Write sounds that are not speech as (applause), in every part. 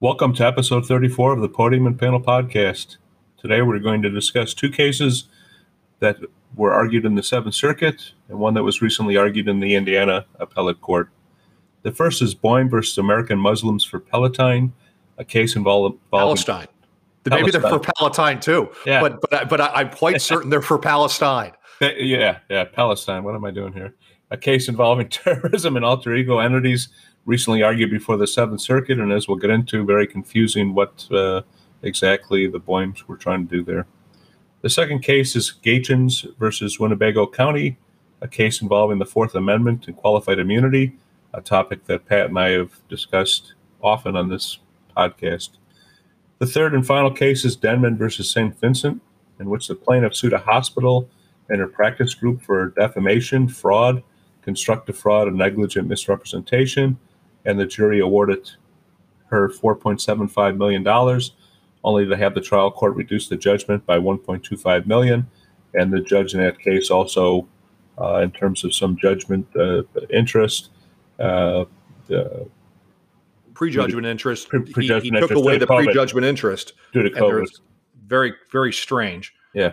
Welcome to episode 34 of the Podium and Panel Podcast. Today we're going to discuss two cases that were argued in the Seventh Circuit and one that was recently argued in the Indiana Appellate Court. The first is Boim versus American Muslims for Palatine, a case involving Palestine. Maybe they're for Palestine too. Yeah. But but but I, I'm quite certain they're for Palestine. (laughs) Yeah, yeah, Palestine. What am I doing here? A case involving (laughs) terrorism and alter ego entities recently argued before the Seventh Circuit, and as we'll get into, very confusing what uh, exactly the Boims were trying to do there. The second case is Gaetjens versus Winnebago County, a case involving the Fourth Amendment and qualified immunity, a topic that Pat and I have discussed often on this podcast. The third and final case is Denman versus St. Vincent, in which the plaintiff sued a hospital and her practice group for defamation, fraud, constructive fraud, and negligent misrepresentation, and the jury awarded her $4.75 million, only to have the trial court reduce the judgment by 1.25 million. And the judge in that case also, uh, in terms of some judgment uh, interest, uh, the, Prejudgment interest. Pre- he- prejudgment he, took interest away the COVID. prejudgment interest. due to COVID. was very very strange. Yeah.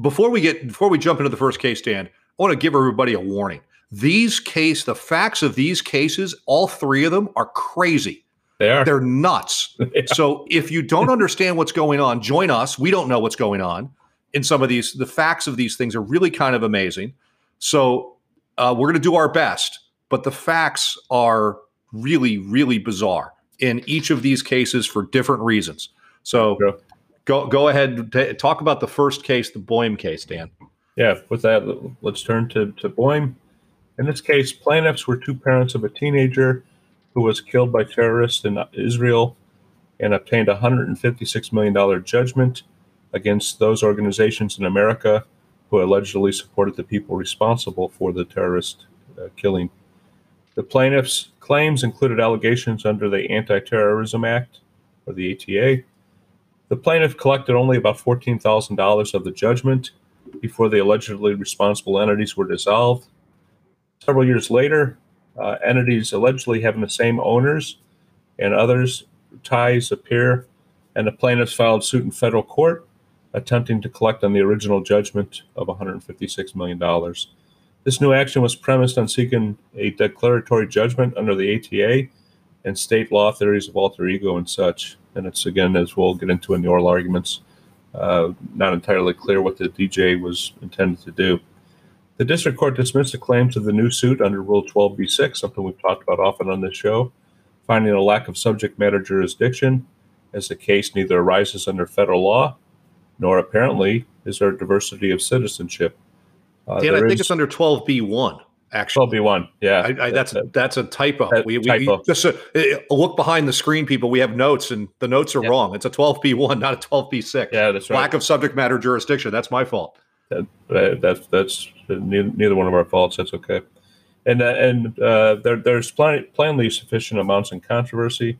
Before we get before we jump into the first case, Dan, I want to give everybody a warning. These case, the facts of these cases, all three of them are crazy. They are. They're nuts. (laughs) So if you don't understand what's going on, join us. We don't know what's going on in some of these. The facts of these things are really kind of amazing. So uh, we're going to do our best, but the facts are really, really bizarre in each of these cases for different reasons. So Sure. go go ahead ta- talk about the first case, the Boim case, Dan. Yeah, with that, let's turn to, to Boim. In this case, plaintiffs were two parents of a teenager who was killed by terrorists in Israel and obtained a $156 million judgment against those organizations in America who allegedly supported the people responsible for the terrorist uh, killing. The plaintiffs' claims included allegations under the Anti Terrorism Act, or the ATA. The plaintiff collected only about $14,000 of the judgment before the allegedly responsible entities were dissolved. Several years later, uh, entities allegedly having the same owners and others ties appear, and the plaintiffs filed suit in federal court, attempting to collect on the original judgment of $156 million. This new action was premised on seeking a declaratory judgment under the ATA and state law theories of alter ego and such. And it's again, as we'll get into in the oral arguments, uh, not entirely clear what the DJ was intended to do. The district court dismissed the claims of the new suit under Rule 12b6, something we've talked about often on this show, finding a lack of subject matter jurisdiction, as the case neither arises under federal law, nor apparently is there a diversity of citizenship. Uh, Dan, I think is- it's under 12B1, actually. 12b1. Yeah, I, I, that's That- that's a typo. that We, we typo. just uh, uh, look behind the screen, people. We have notes, and the notes are Yeah. wrong. It's a 12B1, not a 12B6. yeah, that's right. Lack of subject matter jurisdiction. That's my fault. That, that- that's that's neither, one of our faults. That's okay. And uh, and uh, there, there's plainly sufficient amounts in controversy.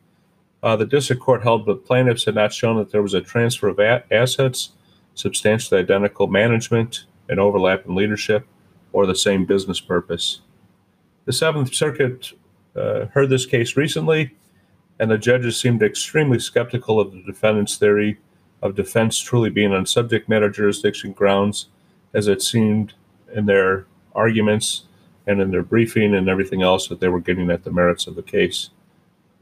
Uh, the district court held that plaintiffs had not shown that there was a transfer of a- assets, substantially identical management, and overlap in leadership, or the same business purpose. The Seventh Circuit uh, heard this case recently, and the judges seemed extremely skeptical of the defendant's theory of defense truly being on subject matter jurisdiction grounds, as it seemed in their arguments and in their briefing and everything else that they were getting at the merits of the case.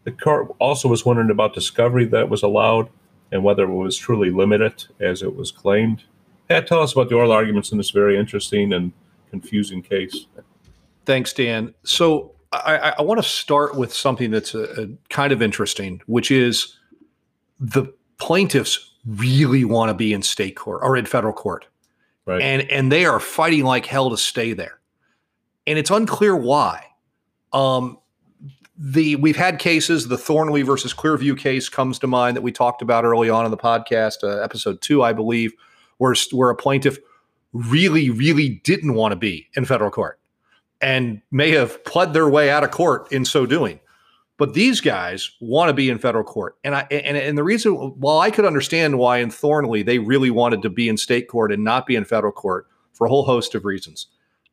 The court also was wondering about discovery that was allowed and whether it was truly limited as it was claimed. Pat, tell us about the oral arguments in this very interesting and confusing case. Thanks, Dan. So I, I, want to start with something that's a, a kind of interesting, which is the plaintiffs really want to be in state court or in federal court, Right. and and they are fighting like hell to stay there, and it's unclear why. Um, the we've had cases. The Thornley versus Clearview case comes to mind that we talked about early on in the podcast, uh, episode two, I believe, where where a plaintiff really, really didn't want to be in federal court and may have pled their way out of court in so doing. But these guys want to be in federal court, and I and, and the reason, while I could understand why in Thornley they really wanted to be in state court and not be in federal court for a whole host of reasons,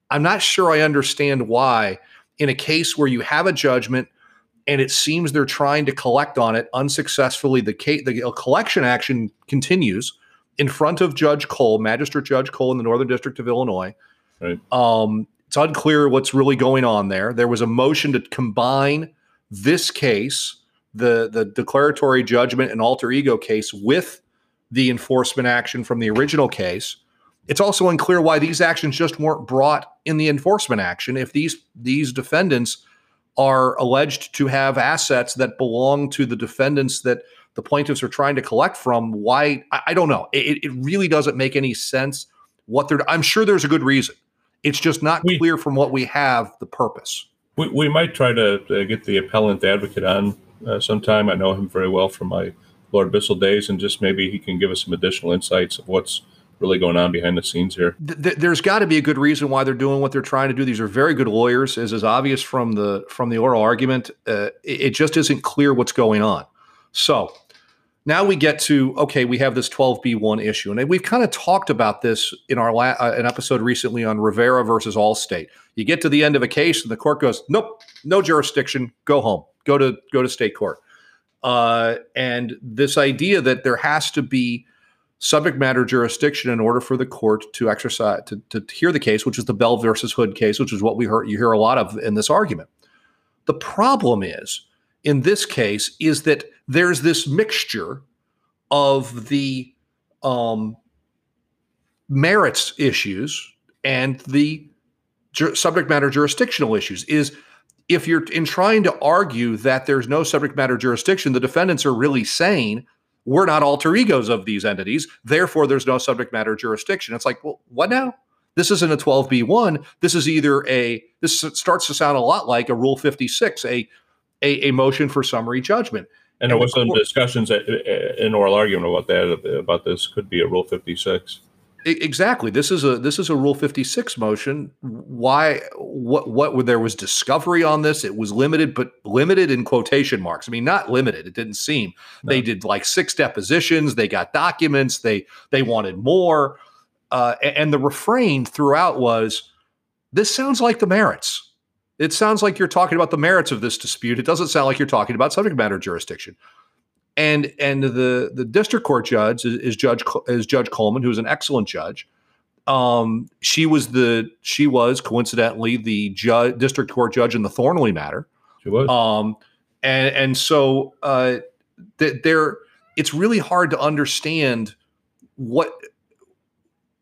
I'm not sure I understand why in a case where you have a judgment and it seems they're trying to collect on it unsuccessfully. The case, the collection action continues in front of Judge Cole, Magistrate Judge Cole in the Northern District of Illinois. Right. Um, it's unclear what's really going on there. There was a motion to combine this case, the the declaratory judgment and alter ego case, with the enforcement action from the original case. It's also unclear why these actions just weren't brought in the enforcement action. If these these defendants are alleged to have assets that belong to the defendants that the plaintiffs are trying to collect from, why I, I don't know. It, it really doesn't make any sense. What they're I'm sure there's a good reason. It's just not We- clear from what we have the purpose. We, we might try to uh, get the appellant advocate on uh, sometime. I know him very well from my Lord Bissell days, and just maybe he can give us some additional insights of what's really going on behind the scenes here. th- th- there's got to be a good reason why they're doing what they're trying to do. These are very good lawyers, as is obvious from the from the oral argument. Uh, it, it just isn't clear what's going on. So now we get to okay, we have this 12b1 issue, and we've kind of talked about this in our la- uh, an episode recently on Rivera versus Allstate. You get to the end of a case, and the court goes, "Nope, no jurisdiction. Go home. Go to go to state court." Uh, and this idea that there has to be subject matter jurisdiction in order for the court to exercise to, to hear the case, which is the Bell versus Hood case, which is what we heard you hear a lot of in this argument. The problem is in this case is that there's this mixture of the um, merits issues and the ju- subject matter jurisdictional issues. Is if you're in trying to argue that there's no subject matter jurisdiction, the defendants are really saying we're not alter egos of these entities. Therefore, there's no subject matter jurisdiction. It's like, well, what now? This isn't a 12b1. This is either a, this starts to sound a lot like a Rule 56, a, a, a motion for summary judgment. And there was some discussions in oral argument about that about this could be a Rule 56. E- Exactly. This is a this is a Rule 56 motion. Why what what there was discovery on this? It was limited, but limited in quotation marks. I mean, not limited. It didn't seem. They did like six depositions. They got documents. They they wanted more. Uh, and the refrain throughout was, "This sounds like the merits. It sounds like you're talking about the merits of this dispute. It doesn't sound like you're talking about subject matter jurisdiction." and and the the district court judge is, is judge is Judge Coleman, who's an excellent judge. Um, she was the she was coincidentally the ju- district court judge in the Thornley matter. She was. Um, and and so uh, th- there, it's really hard to understand what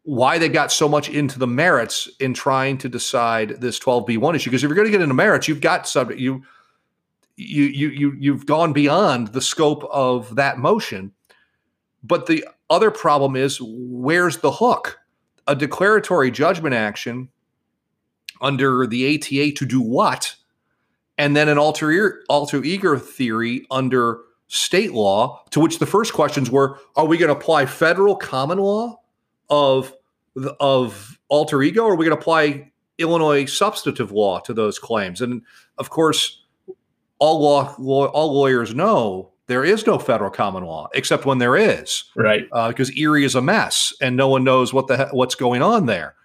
why they got so much into the merits in trying to decide this 12b1 issue. Because if you're going to get into merits you've got subject you you you you you've gone beyond the scope of that motion. But the other problem is where's the hook? A declaratory judgment action under the ATA to do what? And then an alter alter ego theory under state law to which the first questions were are we going to apply federal common law of of alter ego or are we going to apply Illinois substantive law to those claims and of course all law, law all lawyers know there is no federal common law except when there is right. because Erie is a mess and no one knows what the he- what's going on there.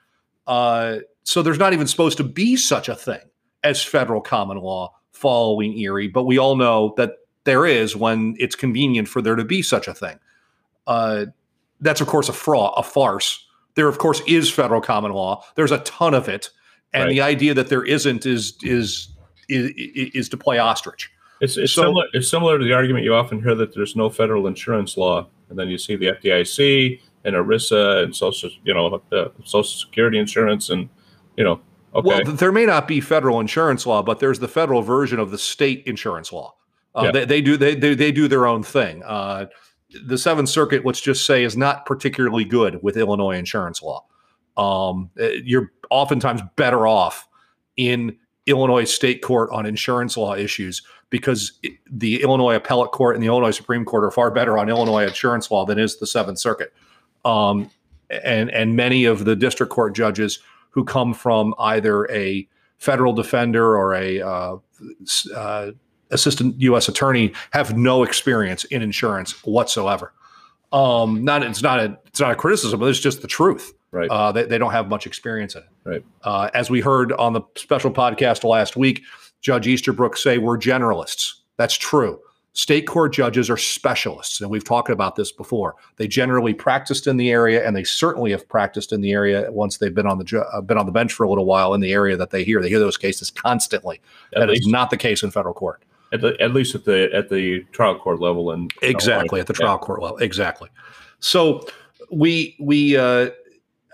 Uh, so there's not even supposed to be such a thing as federal common law following Erie, but we all know that there is when it's convenient for there to be such a thing. Uh, that's of course a fraud, a farce. There of course is federal common law. There's a ton of it, and Right. the idea that there isn't is is is, is to play ostrich. It's, it's So- similar. It's similar to the argument you often hear that there's no federal insurance law, and then you see the FDIC and ERISA and social, you know, uh, Social Security insurance, and you know, okay, Well, there may not be federal insurance law, but there's the federal version of the state insurance law. Uh, Yeah. they, they do they, they they do their own thing. Uh, the Seventh Circuit, let's just say, is not particularly good with Illinois insurance law. Um, uh, you're oftentimes better off in Illinois state court on insurance law issues because the Illinois appellate court and the Illinois Supreme Court are far better on Illinois insurance law than is the Seventh Circuit. Um, and and many of the district court judges who come from either a federal defender or a uh, uh, assistant U.S. attorney have no experience in insurance whatsoever. Um, not it's not a it's not a criticism, but it's just the truth. Right. Uh, they, they don't have much experience in it. Right. Uh, as we heard on the special podcast last week, Judge Easterbrook say we're generalists. That's true. State court judges are specialists, and we've talked about this before. They generally practiced in the area, and they certainly have practiced in the area once they've been on the ju- uh, been on the bench for a little while in the area that they hear. They hear those cases constantly. At That is least, not the case in federal court. At, the, at least at the at the trial court level and exactly at the trial court level exactly. So we we uh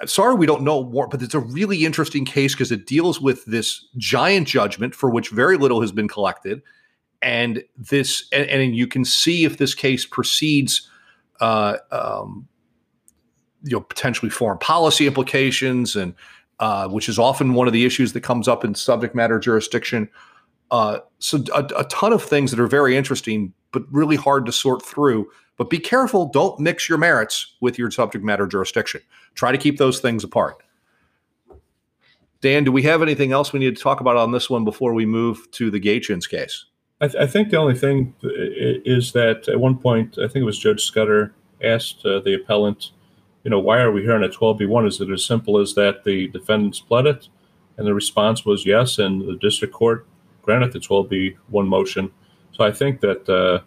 sorry we don't know more but it's a really interesting case because it deals with this giant judgment for which very little has been collected. And this and, and you can see if this case proceeds uh um you know potentially foreign policy implications and uh, which is often one of the issues that comes up in subject matter jurisdiction uh, so a, a ton of things that are very interesting, but really hard to sort through. But be careful; don't mix your merits with your subject matter jurisdiction. Try to keep those things apart. Dan, do we have anything else we need to talk about on this one before we move to the Gaetjens case? I, th- I think the only thing is that at one point, I think it was Judge Scudder asked uh, the appellant, you know, why are we here on a 12B1? Is it as simple as that the defendants pled it? And the response was yes, and the district court granted the 12B1 motion. So I think that, uh,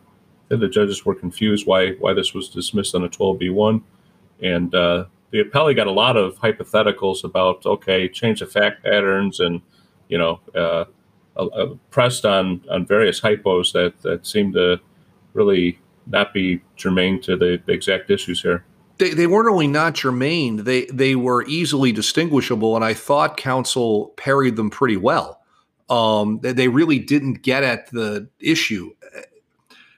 the judges were confused why why this was dismissed on a 12B1. And uh, the appellee got a lot of hypotheticals about, okay, change the fact patterns and, you know, uh, uh, uh, pressed on on various hypos that that seem to really not be germane to the, the exact issues here. They, they weren't only not germane; they they were easily distinguishable, and I thought counsel parried them pretty well. Um, they, they really didn't get at the issue.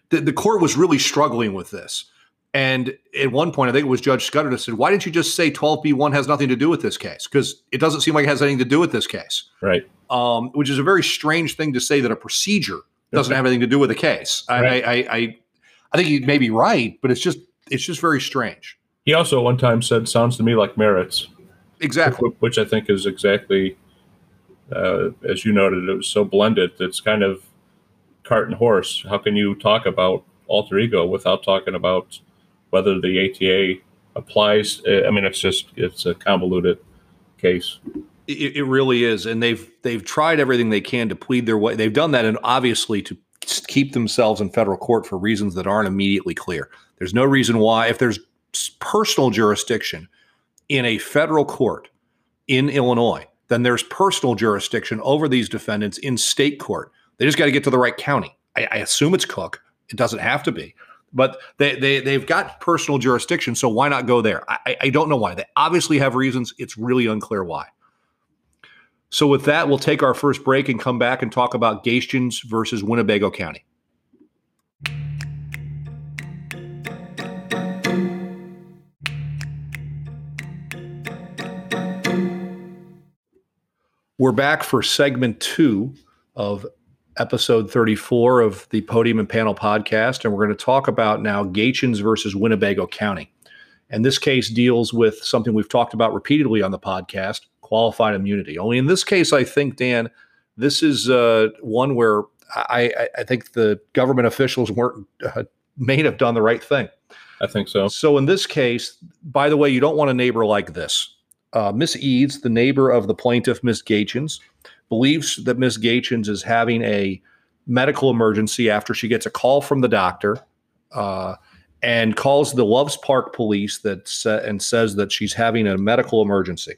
The, the court was really struggling with this, and at one point, I think it was Judge Scudder that said, "Why didn't you just say 12b1 has nothing to do with this case? Because it doesn't seem like it has anything to do with this case." Right. Um, which is a very strange thing to say that a procedure doesn't have anything to do with the case. I, Right. I, I, I, I think he may be right, but it's just it's just very strange. He also one time said, "Sounds to me like merits," Exactly. which I think is exactly uh, as you noted. It was so blended. It's kind of cart and horse. How can you talk about alter ego without talking about whether the ATA applies? Uh, I mean, it's just it's a convoluted case. It, it really is, and they've they've tried everything they can to plead their way. They've done that, and obviously to keep themselves in federal court for reasons that aren't immediately clear. There's no reason why, if there's personal jurisdiction in a federal court in Illinois, then there's personal jurisdiction over these defendants in state court. They just got to get to the right county. I, I assume it's Cook. It doesn't have to be, but they they they've got personal jurisdiction. So why not go there? I, I- don't know why. They obviously have reasons. It's really unclear why. So with that, we'll take our first break and come back and talk about Gaetjens versus Winnebago County. We're back for segment two of episode 34 of the Podium and Panel podcast, and we're going to talk about now Gaetjens versus Winnebago County. And this case deals with something we've talked about repeatedly on the podcast qualified immunity. Only in this case, I think, Dan, this is uh, one where I, I, I think the government officials weren't uh, may have done the right thing. I think so. So in this case, by the way, you don't want a neighbor like this. Uh, Miss Eads, the neighbor of the plaintiff, Miss Gaetjens, believes that Miss Gaetjens is having a medical emergency after she gets a call from the doctor uh, and calls the Loves Park police that sa- and says that she's having a medical emergency.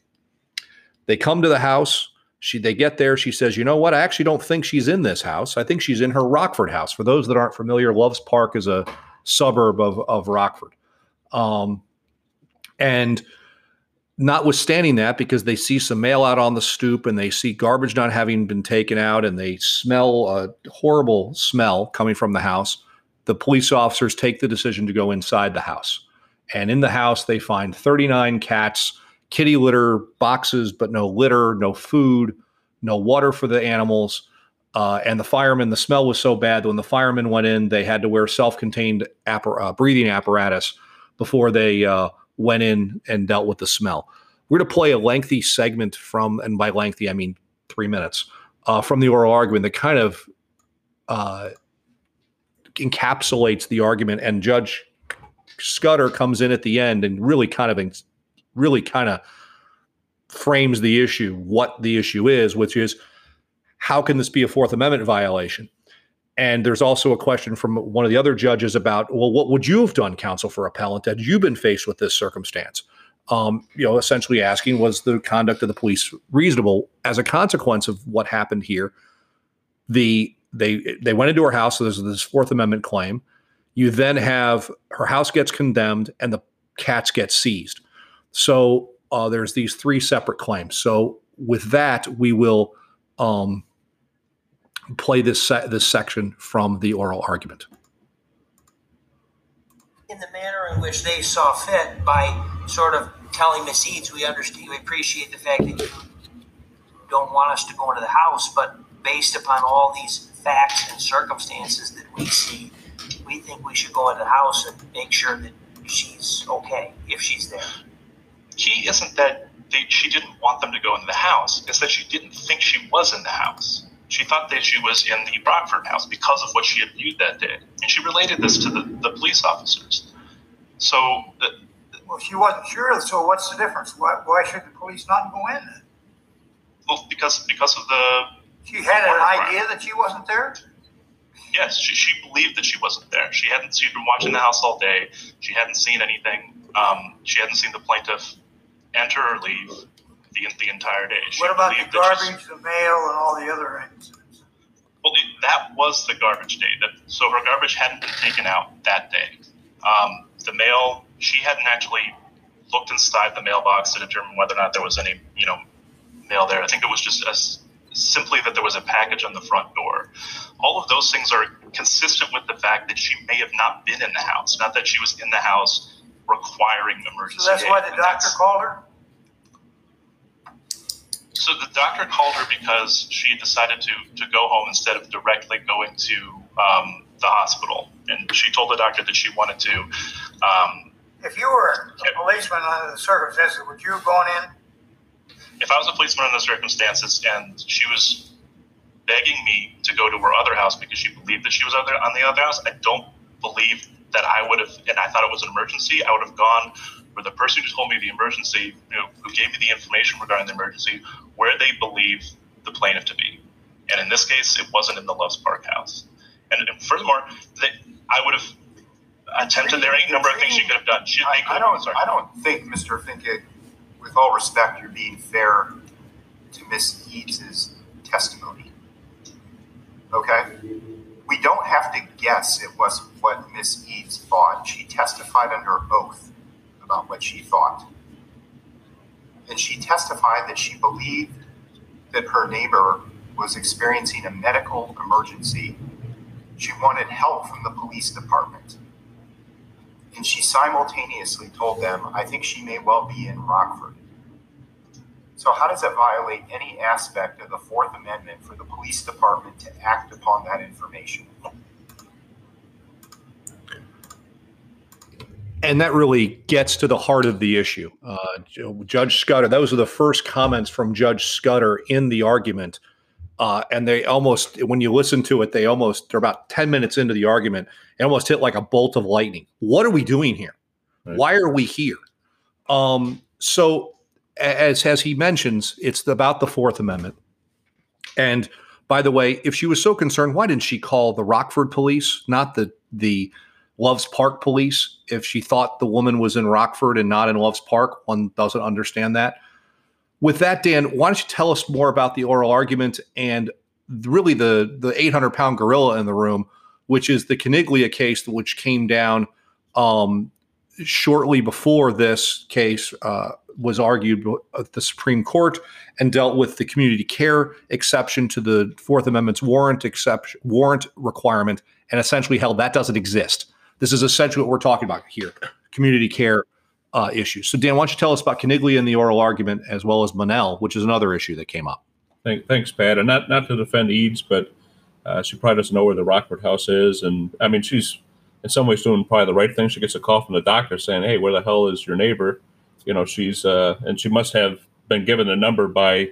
They come to the house. She they get there. She says, "You know what? I actually don't think she's in this house. I think she's in her Rockford house." For those that aren't familiar, Loves Park is a suburb of of Rockford. Um, and notwithstanding that, because they see some mail out on the stoop and they see garbage not having been taken out and they smell a horrible smell coming from the house, the police officers take the decision to go inside the house. And in the house, they find 39 cats, kitty litter boxes, but no litter, no food, no water for the animals. Uh, and the firemen, the smell was so bad that when the firemen went in, they had to wear self-contained appar- uh, breathing apparatus before they uh, went in and dealt with the smell. We're going to play a lengthy segment from, and by lengthy I mean three minutes, uh, from the oral argument that kind of uh, encapsulates the argument. And Judge Scudder comes in at the end and really kind of, really kind of frames the issue, what the issue is, which is how can this be a Fourth Amendment violation? And there's also a question from one of the other judges about, well, what would you have done, counsel for appellant, had you been faced with this circumstance? Um, you know, essentially asking, was the conduct of the police reasonable as a consequence of what happened here? The they they went into her house, so there's this Fourth Amendment claim. You then have her house gets condemned and the cats get seized. So uh, there's these three separate claims. So with that, we will um, play this se- this section from the oral argument. in the manner in which they saw fit by sort of telling Miss Eads, we understand, we appreciate the fact that you don't want us to go into the house, but based upon all these facts and circumstances that we see, we think we should go into the house and make sure that she's okay if she's there. She isn't that they, she didn't want them to go in the house. It's that she didn't think she was in the house. She thought that she was in the Rockford house because of what she had viewed that day. And she related this to the, the police officers. So, uh, Well, she wasn't sure, so what's the difference? Why, why should the police not go in then? well, because because of the She had an idea that she wasn't there? yes, she, she believed that she wasn't there. She hadn't. She'd been watching the house all day. She hadn't seen anything. Um, she hadn't seen the plaintiff enter or leave the the entire day. She What about the garbage, the mail, and all the other incidents? Well, that was the garbage day. That so her garbage hadn't been taken out that day. Um, the mail, she hadn't actually looked inside the mailbox to determine whether or not there was any, you know, mail there. I think it was just as simply that there was a package on the front door. All of those things are consistent with the fact that she may have not been in the house, not that she was in the house requiring emergency. So that's aid. why the And doctor called her? So the doctor called her because she decided to, to go home instead of directly going to um, the hospital. And she told the doctor that she wanted to. Um, If you were a policeman under the circumstances, would you have gone in? if I was a policeman in the circumstances and she was begging me to go to her other house because she believed that she was other, on the other house, I don't believe that I would have, and I thought it was an emergency, I would have gone where the person who told me the emergency, you know, who gave me the information regarding the emergency, where they believe the plaintiff to be. And in this case, it wasn't in the Loves Park house. And, and furthermore, they, I would have attempted there are any number of things she could have done. She, I, I don't. sorry. I don't think, Mr. Finkett, with all respect, you're being fair to Miss Eads' testimony. Okay, we don't have to guess it was what Miss Eads thought. She testified under oath about what she thought, and she testified that she believed that her neighbor was experiencing a medical emergency. She wanted help from the police department. And she simultaneously told them, I think she may well be in Rockford. So, how does that violate any aspect of the Fourth Amendment for the police department to act upon that information? And that really gets to the heart of the issue. Uh, Judge Scudder, those are the first comments from Judge Scudder in the argument. Uh, and they almost, when you listen to it, they almost, they're about 10 minutes into the argument, it almost hit like a bolt of lightning. What are we doing here? Right. Why are we here? Um, so, as, as he mentions, it's about the Fourth Amendment. And by the way, if she was so concerned, why didn't she call the Rockford police, not the, the, Loves Park police if she thought the woman was in Rockford and not in Loves Park. One doesn't understand that. With that, Dan, why don't you tell us more about the oral argument and really the the 800 pound gorilla in the room, which is the Caniglia case, which came down um, shortly before this case uh, was argued at the Supreme Court and dealt with the community care exception to the Fourth Amendment's warrant exception warrant requirement, and essentially held that doesn't exist. This is essentially what we're talking about here: community care uh, issues. So, Dan, why don't you tell us about Caniglia in the oral argument as well as Monell, which is another issue that came up? Thank, thanks, Pat. And not not to defend Eads, but uh, she probably doesn't know where the Rockford house is. And I mean, she's in some ways doing probably the right thing. She gets a call from the doctor saying, "Hey, where the hell is your neighbor?" You know, she's uh, and she must have been given a number by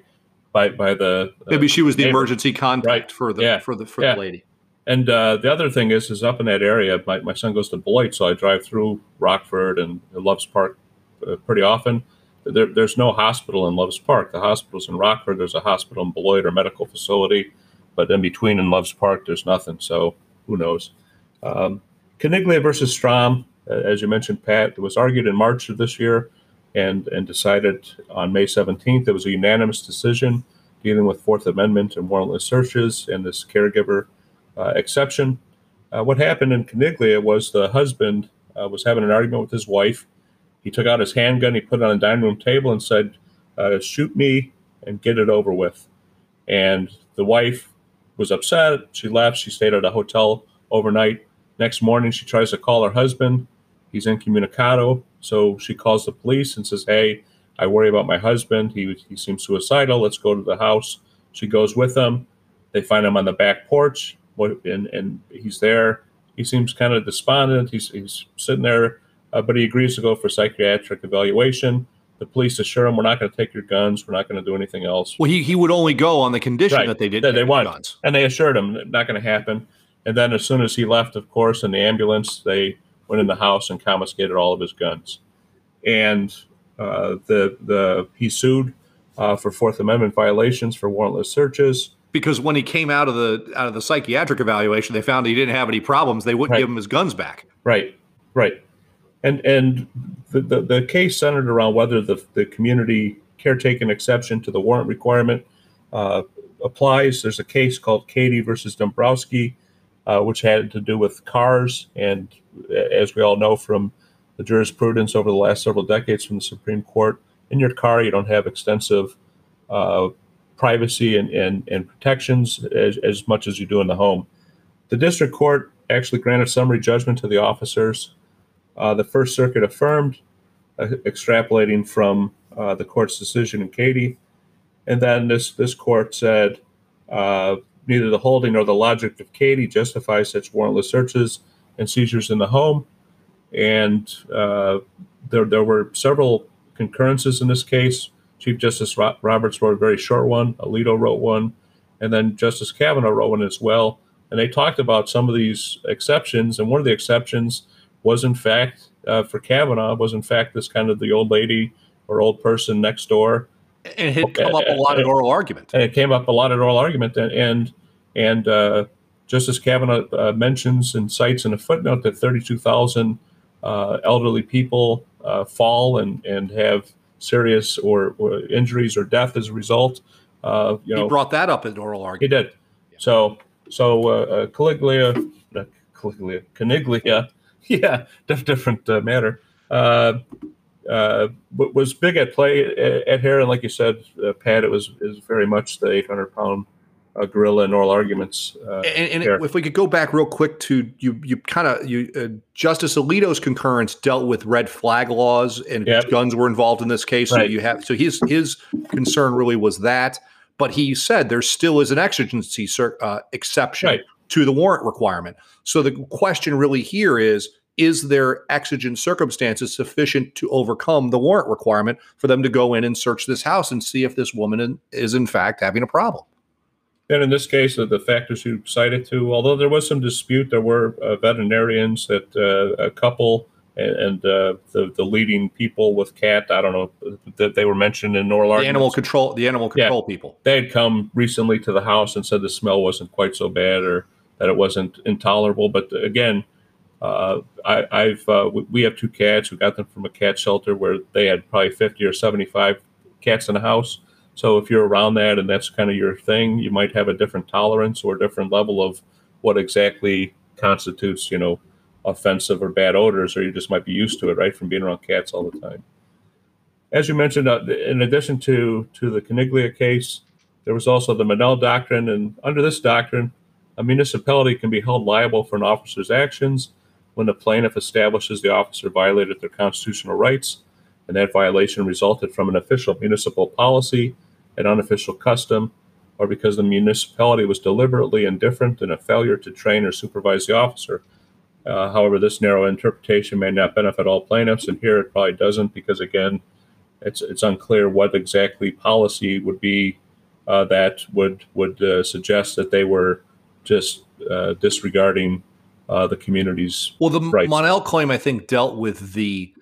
by by the uh, Maybe she was the neighbor. emergency contact Right. for the Yeah. for the for Yeah. the lady. And uh, the other thing is, is up in that area. My, my son goes to Beloit, so I drive through Rockford and Loves Park uh, pretty often. There, there's no hospital in Loves Park. The hospital's in Rockford. There's a hospital in Beloit or medical facility, but in between in Loves Park, there's nothing. So who knows? Um, Caniglia versus Strom, as you mentioned, Pat, was argued in March of this year and and decided on May 17th. It was a unanimous decision dealing with Fourth Amendment and warrantless searches and this caregiver uh, exception. Uh, what happened in Caniglia was the husband uh, was having an argument with his wife. He took out his handgun, he put it on the dining room table, and said, uh, "Shoot me and get it over with." And the wife was upset. She left. She stayed at a hotel overnight. Next morning, she tries to call her husband. He's incommunicado. So she calls the police and says, Hey, I worry about my husband. He, he seems suicidal. Let's go to the house. She goes with them. They find him on the back porch, what- and, and he's there. He seems kind of despondent. He's, he's sitting there, uh, but he agrees to go for psychiatric evaluation. The police assure him, We're not going to take your guns. We're not going to do anything else. Well, he he would only go on the condition Right. that they did That they take want. guns. And they assured him not going to happen. And then as soon as he left, of course, in the ambulance, they went in the house and confiscated all of his guns. And uh, the the he sued uh, for Fourth Amendment violations for warrantless searches. Because when he came out of the out of the psychiatric evaluation, they found he didn't have any problems. They wouldn't Right. give him his guns back. Right, right. And and the, the, the case centered around whether the, the community caretaking exception to the warrant requirement uh, applies. There's a case called Cady versus Dombrowski, uh, which had to do with cars. And as we all know from the jurisprudence over the last several decades from the Supreme Court, in your car, you don't have extensive uh, privacy and, and, and protections as, as much as you do in the home. The district court actually granted summary judgment to the officers. Uh, the First Circuit affirmed, uh, extrapolating from uh, the court's decision in Cady. And then this, this court said uh, neither the holding nor the logic of Cady justifies such warrantless searches and seizures in the home. And uh, there, there were several concurrences in this case. Chief Justice Ro- Roberts wrote a very short one, Alito wrote one, and then Justice Kavanaugh wrote one as well. And they talked about some of these exceptions. And one of the exceptions was, in fact, uh, for Kavanaugh, was in fact this kind of the old lady or old person next door. And it had come up a lot in oral argument. And it came up a lot in oral argument. And, and, and uh, Justice Kavanaugh uh, mentions and cites in a footnote that 32,000 uh, elderly people uh, fall and, and have serious or, or injuries or death as a result. Uh, you know, he brought that up in oral argument. he did. So, so uh, uh, Caligula, uh, Caligula, Caniglia, (laughs) yeah, diff- different uh, matter. Uh, uh, was big at play at, at here, and like you said, uh, Pat, it was is very much the 800 pound uh, gorilla in oral arguments. Uh, And, and if we could go back real quick to you, you kind of you uh, Justice Alito's concurrence dealt with red flag laws and Yep. guns were involved in this case. So you have so his his concern really was that, but he said there still is an exigency cer- uh, exception Right. to the warrant requirement. So the question really here is. Is there exigent circumstances sufficient to overcome the warrant requirement for them to go in and search this house and see if this woman in- is in fact having a problem? And in this case, uh, the factors you cited to, although there was some dispute, there were uh, veterinarians that uh, a couple and, and uh, the the leading people with cat. I don't know that they were mentioned in oral The animal control, the animal Yeah. control people. they had come recently to the house and said the smell wasn't quite so bad or that it wasn't intolerable. But again, uh, I, I've uh, we- we have two cats. We got them from a cat shelter where they had probably fifty or seventy-five cats in the house. So if you're around that and that's kind of your thing, you might have a different tolerance or a different level of what exactly constitutes, you know, offensive or bad odors, or you just might be used to it, right, from being around cats all the time. As you mentioned, uh, in addition to to the Caniglia case, there was also the Monell doctrine, and under this doctrine, a municipality can be held liable for an officer's actions when the plaintiff establishes the officer violated their constitutional rights, and that violation resulted from an official municipal policy, an unofficial custom, or because the municipality was deliberately indifferent in a failure to train or supervise the officer. Uh, however, this narrow interpretation may not benefit all plaintiffs, and here it probably doesn't because, again, it's it's unclear what exactly policy would be uh, that would would uh, suggest that they were just uh, disregarding uh, the community's Well, the rights. Monell claim, I think, dealt with the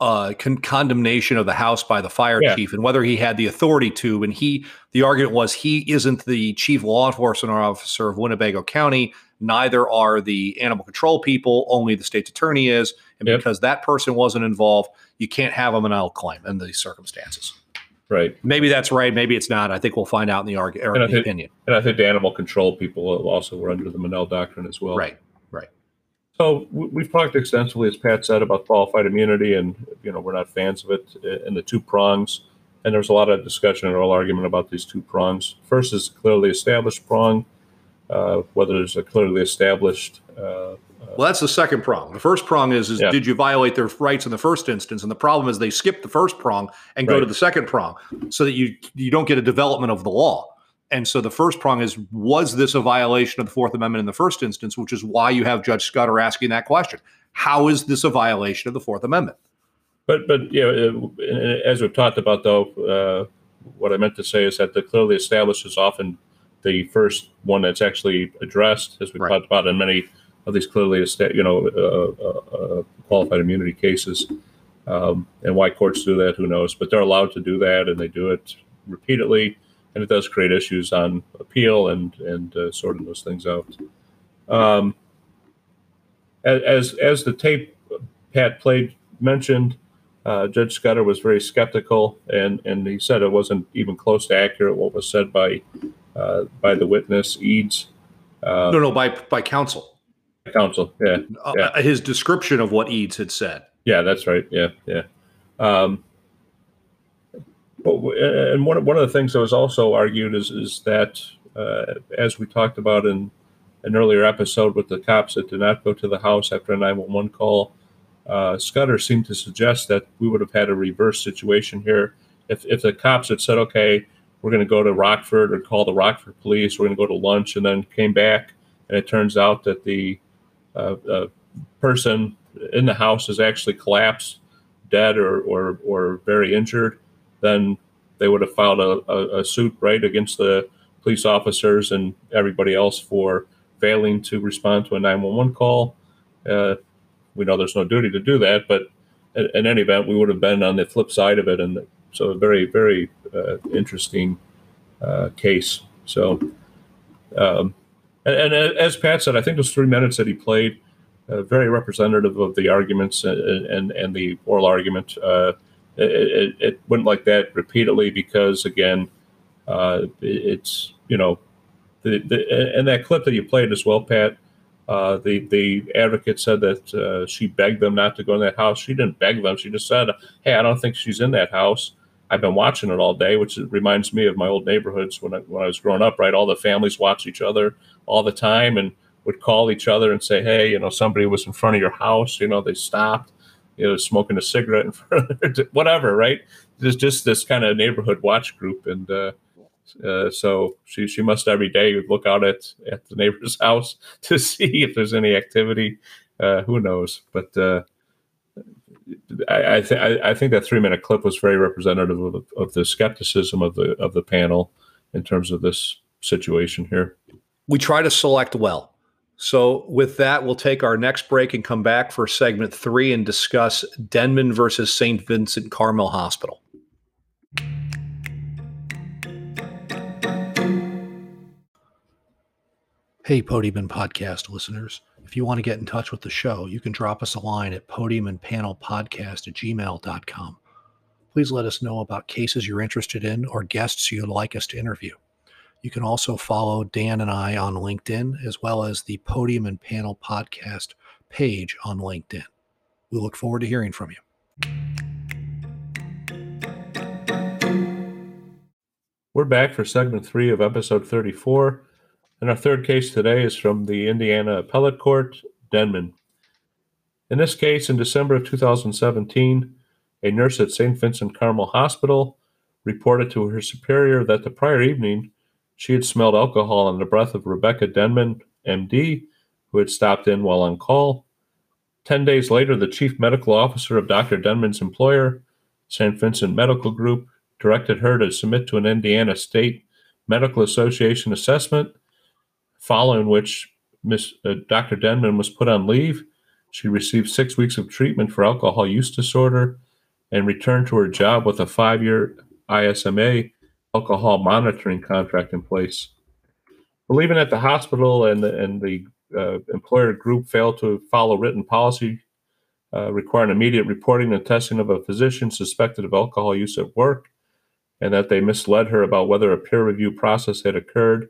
uh, con- condemnation of the house by the fire Yeah. chief and whether he had the authority to. And he, the argument was he isn't the chief law enforcement officer of Winnebago County. Neither are the animal control people. Only the state's attorney is. And Yep. because that person wasn't involved, you can't have a Monell claim in these circumstances. right. Maybe that's right. Maybe it's not. I think we'll find out in the, argu- or And the think- opinion. And I think the animal control people also were under the Monell Doctrine as well. Right. Right. So we- we've talked extensively, as Pat said, about qualified immunity, and you know we're not fans of it uh, and the two prongs. And there's a lot of discussion and oral argument about these two prongs. First is clearly established prong, uh, whether there's a clearly established. Uh, Well, that's the second prong. The first prong is, is Yeah. did you violate their rights in the first instance? And the problem is they skip the first prong and go to the second prong so that you you don't get a development of the law. And so the first prong is was this a violation of the Fourth Amendment in the first instance, which is why you have Judge Scudder asking that question. How is this a violation of the Fourth Amendment? But but you know, uh, as we've talked about though, uh, what I meant to say is that the clearly established is often the first one that's actually addressed, as we Right. talked about in many of these clearly esta- you know uh, uh, uh, qualified immunity cases. Um, and why courts do that, who knows? But they're allowed to do that, and they do it repeatedly, and it does create issues on appeal and and uh, sorting those things out. Um, as as the tape Pat played mentioned, uh, Judge Scudder was very skeptical, and and he said it wasn't even close to accurate what was said by uh, by the witness Eads uh, no, no, by by counsel. counsel. Yeah, Uh, Yeah. his description of what Eads had said. yeah, that's right. Yeah, yeah. Um, but and one of- one of the things that was also argued is is that uh, as we talked about in an earlier episode with the cops that did not go to the house after a 911 call, uh, Scudder seemed to suggest that we would have had a reverse situation here. If, if the cops had said, okay, we're going to go to Rockford or call the Rockford police, we're going to go to lunch, and then came back, and it turns out that the uh, uh, person in the house is actually collapsed, dead, or, or, or very injured, then they would have filed a, a, a suit right against the police officers and everybody else for failing to respond to a 911 call. Uh, we know there's no duty to do that, but in, in any event, we would have been on the flip side of it. And so, a very, very uh, interesting uh, case. So, um, and, and as Pat said, I think those three minutes that he played, uh, very representative of the arguments and, and, and the oral argument. It, it, it went like that repeatedly because, again, uh, it- it's, you know, the, the, and that clip that you played as well, Pat, uh, the the advocate said that uh, she begged them not to go in that house. She didn't beg them. She just said, "Hey, I don't think she's in that house. I've been watching it all day," which reminds me of my old neighborhoods when I when I was growing up. Right, all the families watch each other all the time and would call each other and say, "Hey, you know, somebody was in front of your house. You know, they stopped. You know, smoking a cigarette in (laughs) front of whatever." Right? There's just this kind of neighborhood watch group, and uh, uh, so she she must every day look out at at the neighbor's (laughs) house to see if there's any activity. Uh, who knows? But uh, I I, th- I I think that three minute clip was very representative of, of the skepticism of the of the panel in terms of this situation here. we try to select well. So, with that, we'll take our next break and come back for segment three and discuss Denman versus St. Vincent Carmel Hospital. Hey, Podium Podcast listeners. If you want to get in touch with the show, you can drop us a line at podiumandpanelpodcast at gmail.com. Please let us know about cases you're interested in or guests you'd like us to interview. You can also follow Dan and I on LinkedIn, as well as the Podium and Panel Podcast page on LinkedIn. We look forward to hearing from you. We're back for segment three of episode 34. And our third case today is from the Indiana Appellate Court, Denman. In this case, in December of 2017, a nurse at St. Vincent Carmel Hospital reported to her superior that the prior evening She had smelled alcohol in the breath of Rebecca Denman, MD, who had stopped in while on call. Ten days later, the chief medical officer of Dr. Denman's employer, St. Vincent Medical Group, directed her to submit to an Indiana State Medical Association assessment, following which Miss, uh, Dr. Denman was put on leave. She received six weeks of treatment for alcohol use disorder and returned to her job with a five year ISMA alcohol monitoring contract in place. Believing that the hospital and the, and the uh, employer group failed to follow written policy uh, requiring immediate reporting and testing of a physician suspected of alcohol use at work, and that they misled her about whether a peer review process had occurred,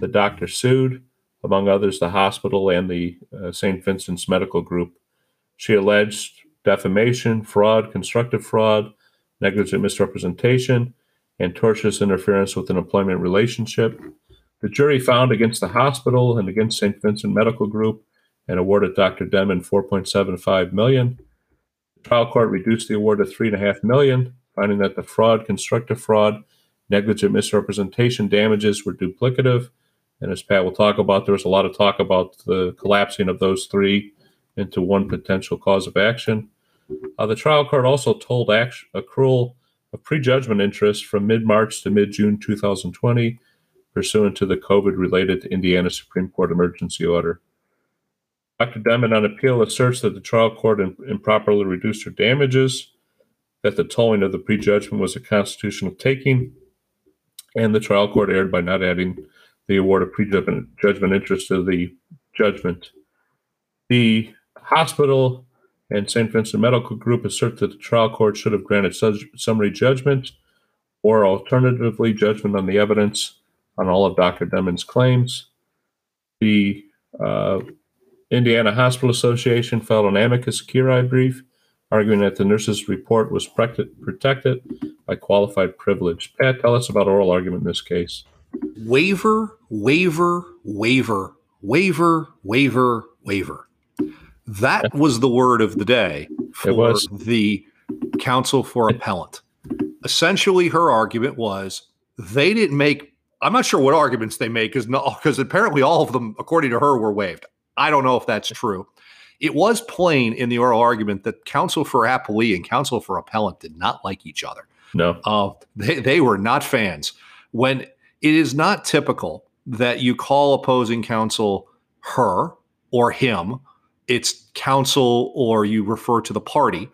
the doctor sued, among others, the hospital and the uh, St. Vincent's Medical Group. She alleged defamation, fraud, constructive fraud, negligent misrepresentation, and tortious interference with an employment relationship. The jury found against the hospital and against St. Vincent Medical Group and awarded Dr. Denman 4.75 million. The trial court reduced the award to three and a half million, finding that the fraud, constructive fraud, negligent misrepresentation damages were duplicative. And as Pat will talk about, there was a lot of talk about the collapsing of those three into one potential cause of action. Uh, the trial court also tolled act- accrual of prejudgment interest from mid March to mid June 2020, pursuant to the COVID related Indiana Supreme Court emergency order. Dr. Denman on appeal asserts that the trial court improperly reduced her damages, that the tolling of the prejudgment was a constitutional taking, and the trial court erred by not adding the award of prejudgment interest to the judgment. The hospital and St. Vincent Medical Group assert that the trial court should have granted summary judgment or alternatively judgment on the evidence on all of Dr. Denman's claims. The uh, Indiana Hospital Association filed an amicus curiae brief arguing that the nurse's report was protected by qualified privilege. Pat, tell us about oral argument in this case. Waiver, waiver, waiver, waiver, waiver, waiver. That was the word of the day for the counsel for appellant. Essentially, her argument was they didn't make. I'm not sure what arguments they made because because apparently all of them, according to her, were waived. I don't know if that's true. It was plain in the oral argument that counsel for appellee and counsel for appellant did not like each other. No, uh, they they were not fans. When it is not typical that you call opposing counsel her or him it's counsel or you refer to the party.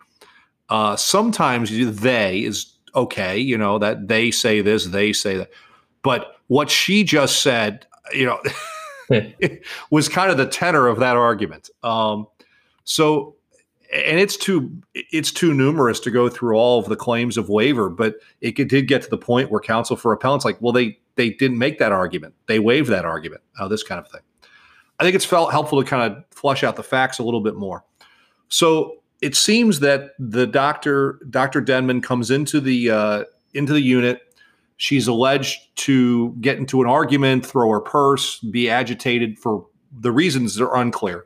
Uh, sometimes they is okay, you know, that they say this, they say that. But what she just said, you know, (laughs) (laughs) was kind of the tenor of that argument. Um, so, and it's too it's too numerous to go through all of the claims of waiver, but it did get to the point where counsel for appellants like, well, they they didn't make that argument, they waived that argument, uh, this kind of thing. I think it's felt helpful to kind of flush out the facts a little bit more. So it seems that the doctor, Dr. Denman, comes into the uh, into the unit. She's alleged to get into an argument, throw her purse, be agitated for the reasons that are unclear.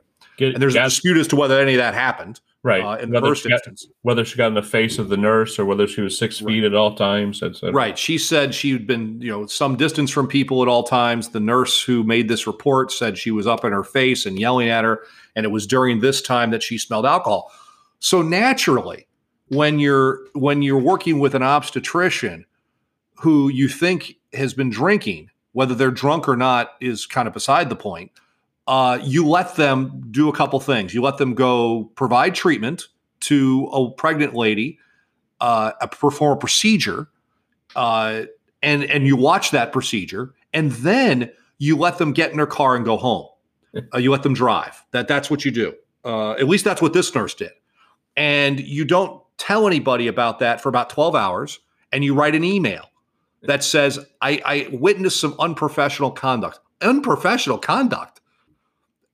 And there's a dispute as to whether any of that happened right uh, in whether the first got, instance. Whether she got in the face of the nurse or whether she was six right. feet at all times. Right. She said she'd been, you know, some distance from people at all times. The nurse who made this report said she was up in her face and yelling at her, and it was during this time that she smelled alcohol. So naturally, when you're when you're working with an obstetrician who you think has been drinking, whether they're drunk or not is kind of beside the point uh, you let them do a couple things. You let them go provide treatment to a pregnant lady, uh, perform a procedure, uh, and and you watch that procedure, and then you let them get in their car and go home. (laughs) Uh, you let them drive. That that's what you do. Uh, at least that's what this nurse did. And you don't tell anybody about that for about twelve hours, and you write an email that says, "I, I witnessed some unprofessional conduct." Unprofessional conduct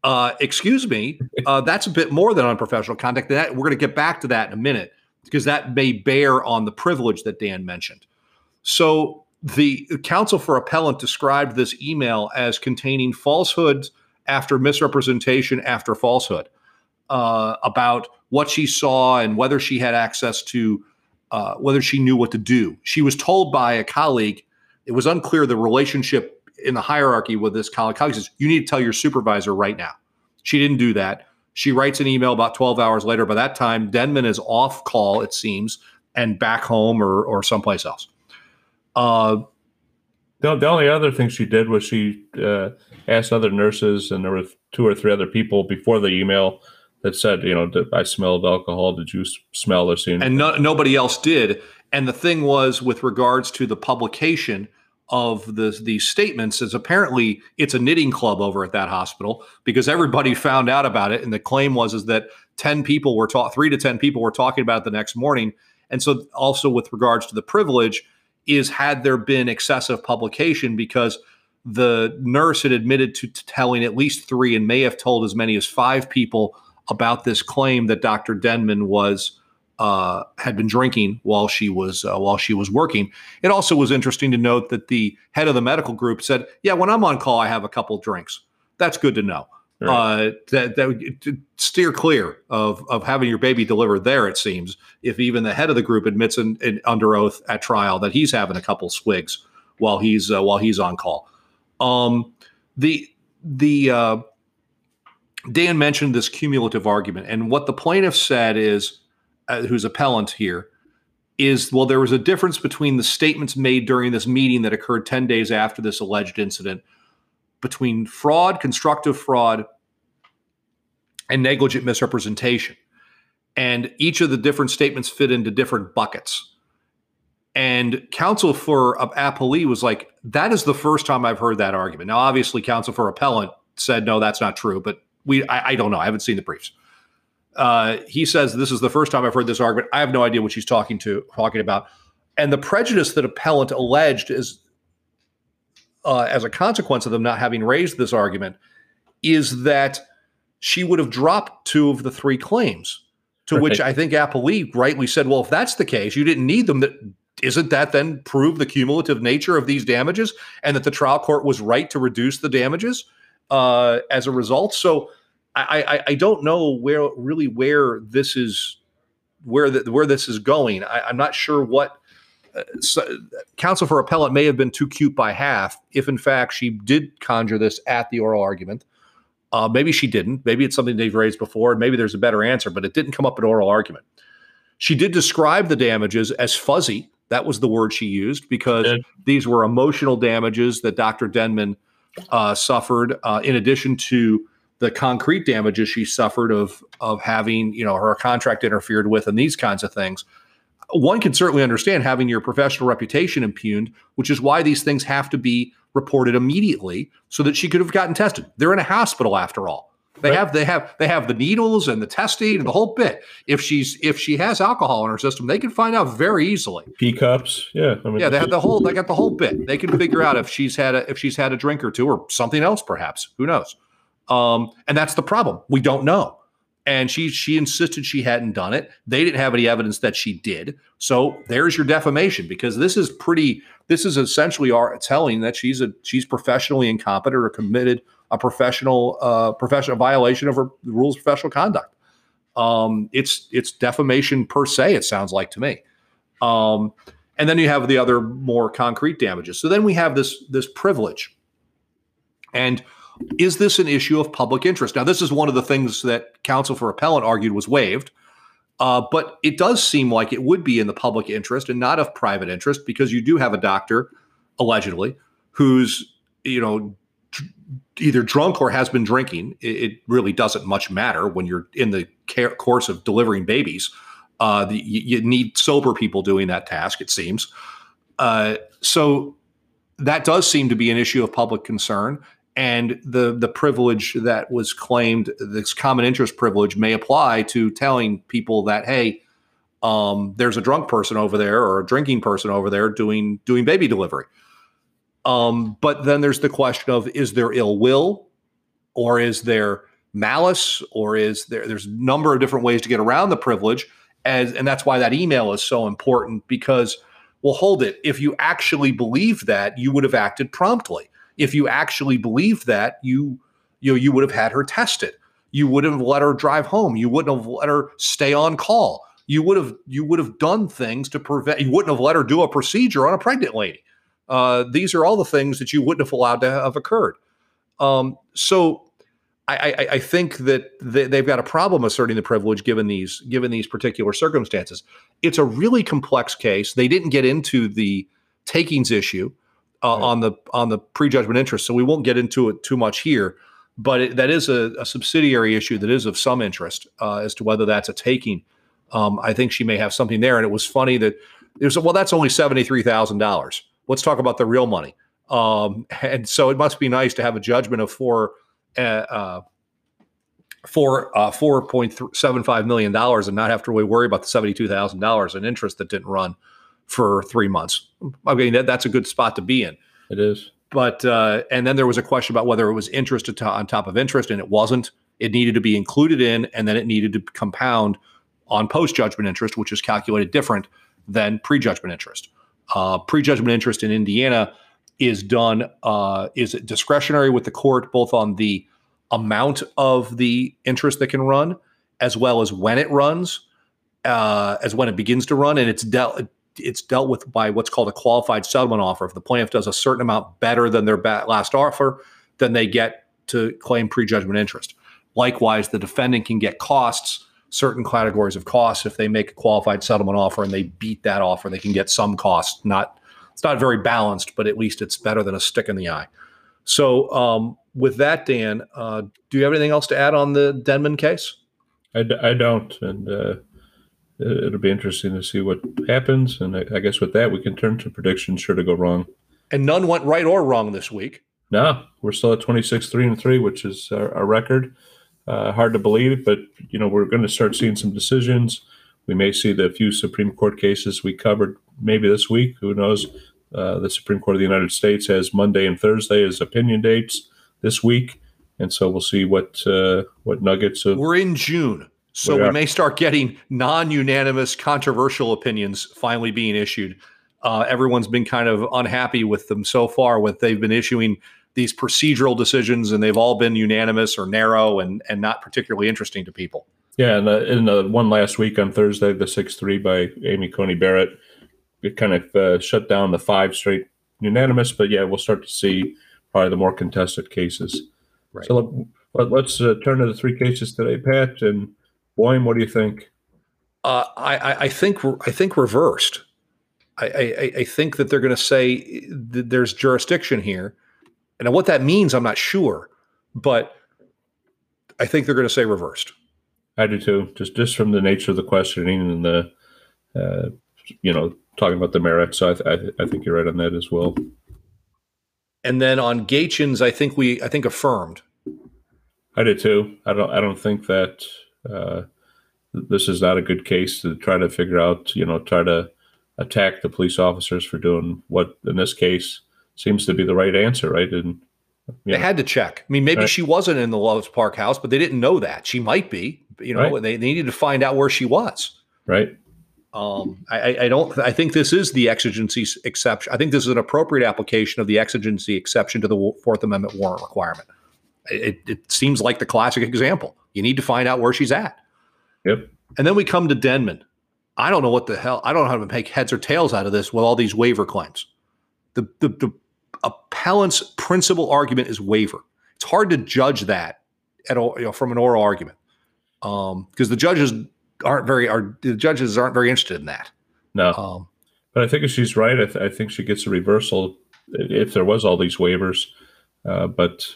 uh, excuse me, uh, that's a bit more than unprofessional conduct. That we're going to get back to that in a minute because that may bear on the privilege that Dan mentioned. So the counsel for appellant described this email as containing falsehoods after misrepresentation after falsehood uh, about what she saw and whether she had access to uh, whether she knew what to do. She was told by a colleague. It was unclear the relationship in the hierarchy with this colleague. Colleague says you need to tell your supervisor right now. She didn't do that. She writes an email about 12 hours later. By that time, Denman is off call, it seems, and back home or or someplace else. Uh, The, the only other thing she did was she uh, asked other nurses, and there were two or three other people before the email that said, you know, I smelled alcohol. Did you smell or see? and no, nobody else did. And the thing was, with regards to the publication of the these statements, is apparently it's a knitting club over at that hospital because everybody (laughs) found out about it, and the claim was is that ten people were taught, three to ten people were talking about it the next morning. And so, also with regards to the privilege, is had there been excessive publication because the nurse had admitted to, telling at least three and may have told as many as five people about this claim that Dr. Denman was uh, had been drinking while she was uh, while she was working. It also was interesting to note that the head of the medical group said, "Yeah, when I'm on call, I have a couple drinks. That's good to know." Uh, that that would- steer clear of of having your baby delivered there. It seems if even the head of the group admits in, in, under oath at trial that he's having a couple swigs while he's uh, while he's on call. Um, the the uh, Dan mentioned this cumulative argument, and what the plaintiff said is, uh, who's appellant here, is well, there was a difference between the statements made during this meeting that occurred ten days after this alleged incident between fraud, constructive fraud, and negligent misrepresentation. And each of the different statements fit into different buckets. And counsel for uh, Appellee was like, that is the first time I've heard that argument. Now, obviously, counsel for appellant said, no, that's not true, but we I, I don't know. I haven't seen the briefs. Uh, he says this is the first time I've heard this argument. I have no idea what she's talking to talking about. And the prejudice that appellant alleged is uh, as a consequence of them not having raised this argument is that she would have dropped two of the three claims. To which I think Appellee rightly said, "Well, if that's the case, you didn't need them. That isn't that then prove the cumulative nature of these damages, and that the trial court was right to reduce the damages uh, as a result." So I, I, I don't know where really where this is where the, where this is going. I, I'm not sure what uh, so, counsel for appellant may have been too cute by half if in fact she did conjure this at the oral argument. Uh, maybe she didn't. Maybe it's something they've raised before and maybe there's a better answer but it didn't come up at oral argument. She did describe the damages as fuzzy. That was the word she used because these were emotional damages that dr denman uh, suffered uh, in addition to the concrete damages she suffered of of having you know her contract interfered with and these kinds of things one can certainly understand having your professional reputation impugned, which is why these things have to be reported immediately so that she could have gotten tested. They're in a hospital after all. They have they have they have the needles and the testing and the whole bit. If she's if she has alcohol in her system, they can find out very easily. P cups, yeah. I mean, Yeah, they have the whole they got the whole bit. They can figure out if she's had a if she's had a drink or two or something else, perhaps. Who knows? Um, and that's the problem. We don't know. And she she insisted she hadn't done it. They didn't have any evidence that she did. So there's your defamation because this is pretty. This is essentially our telling that she's a she's professionally incompetent or committed a professional uh, professional violation of her rules of professional conduct. Um, it's it's defamation per se. It sounds like to me. Um, and then you have the other more concrete damages. So then we have this this privilege. And is this an issue of public interest? Now, this is one of the things that counsel for appellant argued was waived, uh, but it does seem like it would be in the public interest and not of private interest because you do have a doctor, allegedly, who's you know either drunk or has been drinking. It, it really doesn't much matter when you're in the care, course of delivering babies. Uh, the, you, you need sober people doing that task. It seems. Uh, so that does seem to be an issue of public concern and the the privilege that was claimed this common interest privilege may apply to telling people that hey um, there's a drunk person over there or a drinking person over there doing doing baby delivery. Um, but then there's the question of is there ill will or is there malice or is there there's a number of different ways to get around the privilege. As and that's why that email is so important because well hold it if you actually believe that you would have acted promptly if you actually believed that you you know, you would have had her tested you wouldn't have let her drive home you wouldn't have let her stay on call you would have you would have done things to prevent you wouldn't have let her do a procedure on a pregnant lady Uh, these are all the things that you wouldn't have allowed to have occurred. Um, so I, I, I think that they, they've got a problem asserting the privilege given these given these particular circumstances. It's a really complex case. They didn't get into the takings issue uh, on the on the prejudgment interest, so we won't get into it too much here. But it, that is a, a subsidiary issue that is of some interest uh, as to whether that's a taking. Um, I think she may have something there, and it was funny that there's well, that's only seventy three thousand dollars. Let's talk about the real money. Um, and so it must be nice to have a judgment of four, uh, uh, four, uh, four point seven five million dollars, and not have to really worry about the seventy two thousand dollars in interest that didn't run for three months. I mean, that, that's a good spot to be in. It is. But uh, and then there was a question about whether it was interest on top of interest, and it wasn't. It needed to be included in, and then it needed to compound on post judgment interest, which is calculated different than prejudgment interest. Uh, prejudgment interest in Indiana is done uh, is discretionary with the court, both on the amount of the interest that can run, as well as when it runs, uh, as when it begins to run, and it's dealt it's dealt with by what's called a qualified settlement offer. If the plaintiff does a certain amount better than their last offer, then they get to claim prejudgment interest. Likewise, the defendant can get costs, certain categories of costs. If they make a qualified settlement offer and they beat that offer, they can get some costs. Not it's not very balanced, but at least it's better than a stick in the eye. So, um, with that, Dan, uh, do you have anything else to add on the Denman case? I, I don't, and uh, it'll be interesting to see what happens. And I, I, guess with that, we can turn to predictions sure to go wrong. And none went right or wrong this week. No, we're still at 26, 3 and 3, which is our, our record. Uh, hard to believe, but you know we're going to start seeing some decisions. We may see the few Supreme Court cases we covered maybe this week. Who knows? Uh, the Supreme Court of the United States has Monday and Thursday as opinion dates this week, and so we'll see what uh, what nuggets of. We're in June. So we, we may start getting non-unanimous, controversial opinions finally being issued. Uh, everyone's been kind of unhappy with them so far. With they've been issuing these procedural decisions, and they've all been unanimous or narrow and and not particularly interesting to people. Yeah, and the, in the one last week on Thursday, the six three by Amy Coney Barrett, it kind of uh, shut down the five straight unanimous. But yeah, we'll start to see probably the more contested cases. Right. So let, us uh, turn to the three cases today, Pat and Boim, what do you think? Uh, I, I, think I think reversed. I, I, I think that they're going to say that there's jurisdiction here, and what that means, I'm not sure, but I think they're going to say reversed. I do too. Just just from the nature of the questioning and the, uh, you know, talking about the merits. So I, th- I, I think you're right on that as well. And then on Gaetjens, I think we I think affirmed. I did too. I don't I don't think that uh, this is not a good case to try to figure out, you know, try to attack the police officers for doing what in this case seems to be the right answer, right? And they had to check. I mean, maybe right. she wasn't in the Loves Park house, but they didn't know that she might be. You know, right. they, they needed to find out where she was. Right. Um, I, I don't. I think this is the exigency exception. I think this is an appropriate application of the exigency exception to the Fourth Amendment warrant requirement. It, it seems like the classic example. You need to find out where she's at. Yep. And then we come to Denman. I don't know what the hell. I don't know how to make heads or tails out of this with all these waiver claims. The the, the appellant's principal argument is waiver. It's hard to judge that at all, you know, from an oral argument because um, the judges aren't very are the judges aren't very interested in that. No. Um, but I think if she's right, I, th- I, think she gets a reversal if there was all these waivers. Uh, but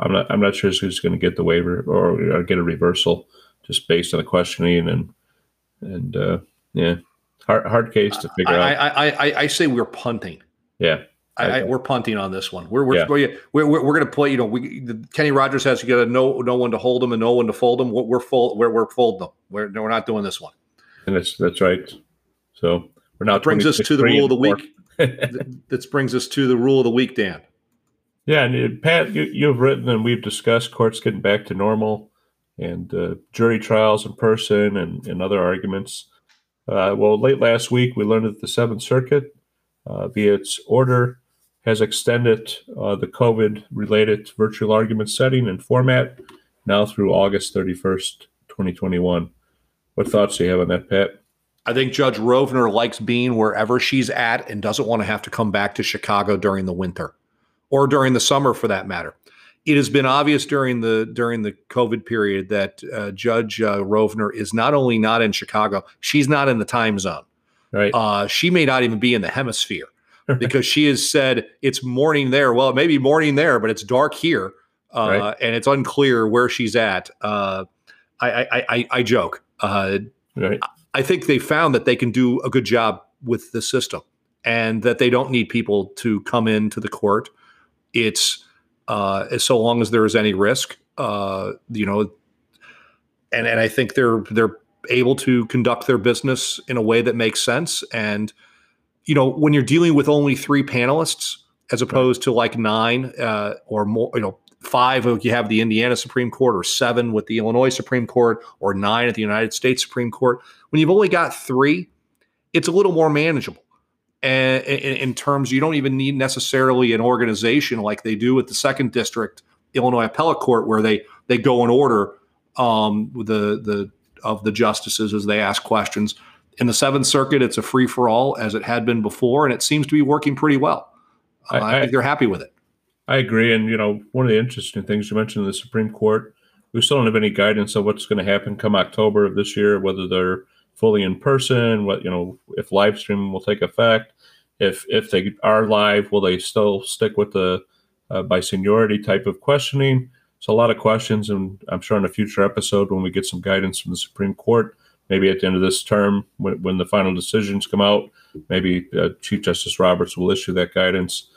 I'm not I'm not sure who's going to get the waiver or, or, get a reversal just based on the questioning and and uh, yeah, hard hard case to figure I, out. I, I I say we're punting. Yeah. I, we're punting on this one. We're we're yeah. we're, we're, we're going to play. You know, we the, Kenny Rogers has to get a no no one to hold them and no one to fold them. We're full. We're we're folding them. We're we're not doing this one. And that's that's right. So we're not. That brings us to the rule of the week. that brings us to the rule of the week, Dan. Yeah, and Pat, you, you've written and we've discussed courts getting back to normal and uh, jury trials in person and, and other arguments. Uh, well, late last week, we learned that the Seventh Circuit, uh, via its order, has extended uh, the COVID related virtual argument setting and format now through August 31st, 2021. What thoughts do you have on that, Pat? I think Judge Rovner likes being wherever she's at and doesn't want to have to come back to Chicago during the winter or during the summer for that matter. It has been obvious during the during the COVID period that uh, Judge uh, Rovner is not only not in Chicago, she's not in the time zone. Right. Uh, she may not even be in the hemisphere (laughs) because she has said it's morning there. Well, it may be morning there, but it's dark here, uh, Right. and it's unclear where she's at. Uh, I, I, I, I joke. Uh, Right. I think they found that they can do a good job with the system and that they don't need people to come into the court. It's uh, as so long as there is any risk, uh, you know, and and I think they're they're able to conduct their business in a way that makes sense. And you know, when you're dealing with only three panelists as opposed to like nine uh, or more, you know, five you have the Indiana Supreme Court, or seven with the Illinois Supreme Court, or nine at the United States Supreme Court. When you've only got three, it's a little more manageable. And in, terms, you don't even need necessarily an organization like they do with the Second District Illinois Appellate Court, where they they go in order um, the the of the justices as they ask questions. In the Seventh Circuit, it's a free for all as it had been before, and it seems to be working pretty well. Uh, I, I- think they're happy with it. I agree. And, you know, one of the interesting things you mentioned in the Supreme Court, we still don't have any guidance on what's going to happen come October of this year, whether they're fully in person, what, you know, if live streaming will take effect. If, if they are live, will they still stick with the uh, by seniority type of questioning? So a lot of questions, and I'm sure in a future episode when we get some guidance from the Supreme Court, maybe at the end of this term when, when the final decisions come out, maybe uh, Chief Justice Roberts will issue that guidance.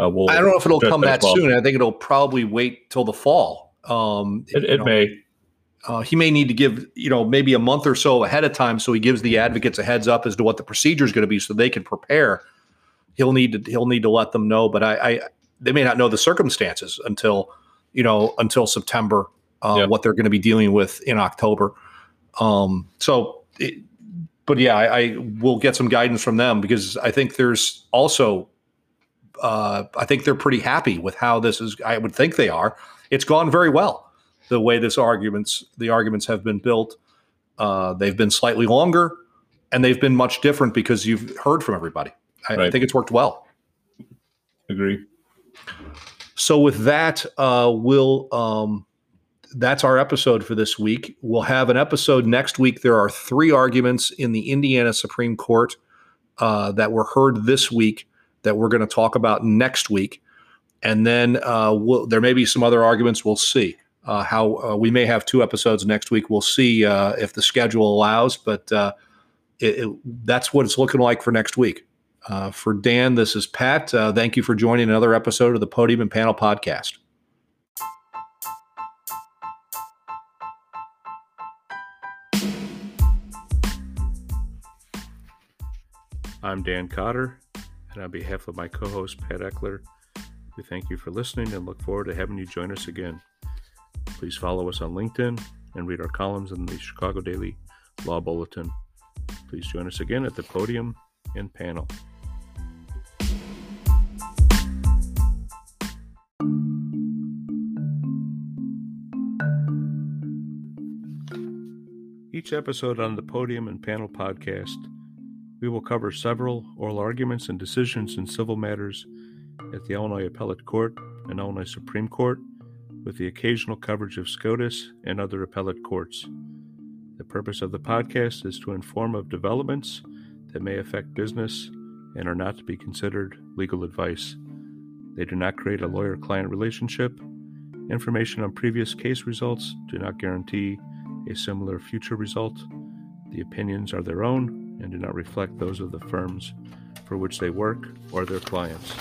Uh, we'll I don't know if it'll come that that well. soon. I think it'll probably wait till the fall. Um, It, it know, may. Uh, he may need to give you know maybe a month or so ahead of time so he gives the advocates a heads up as to what the procedure is going to be so they can prepare he'll need to he'll need to let them know but i, I they may not know the circumstances until you know until september uh, Yeah. what they're going to be dealing with in october um so it, but yeah I, I will get some guidance from them because i think there's also uh, I think they're pretty happy with how this is. I would think they are. It's gone very well. The way this arguments, the arguments have been built. Uh, they've been slightly longer, and they've been much different because you've heard from everybody. I, I think it's worked well. Agree. So with that, uh, we'll um, that's our episode for this week. We'll have an episode next week. There are three arguments in the Indiana Supreme Court uh, that were heard this week that we're going to talk about next week, and then uh, we'll, there may be some other arguments. We'll see uh, how uh, we may have two episodes next week. We'll see uh, if the schedule allows, but uh, it, it, that's what it's looking like for next week. Uh, for Dan, this is Pat. Uh, thank you for joining another episode of the Podium and Panel Podcast. I'm Dan Cotter, and on behalf of my co host, Pat Eckler, we thank you for listening and look forward to having you join us again. Please follow us on LinkedIn and read our columns in the Chicago Daily Law Bulletin. Please join us again at the podium and panel. Each episode on the Podium and Panel podcast, we will cover several oral arguments and decisions in civil matters at the Illinois Appellate Court and Illinois Supreme Court, with the occasional coverage of SCOTUS and other appellate courts. The purpose of the podcast is to inform of developments that may affect business and are not to be considered legal advice. They do not create a lawyer client relationship. Information on previous case results do not guarantee a similar future result. The opinions are their own and do not reflect those of the firms for which they work or their clients.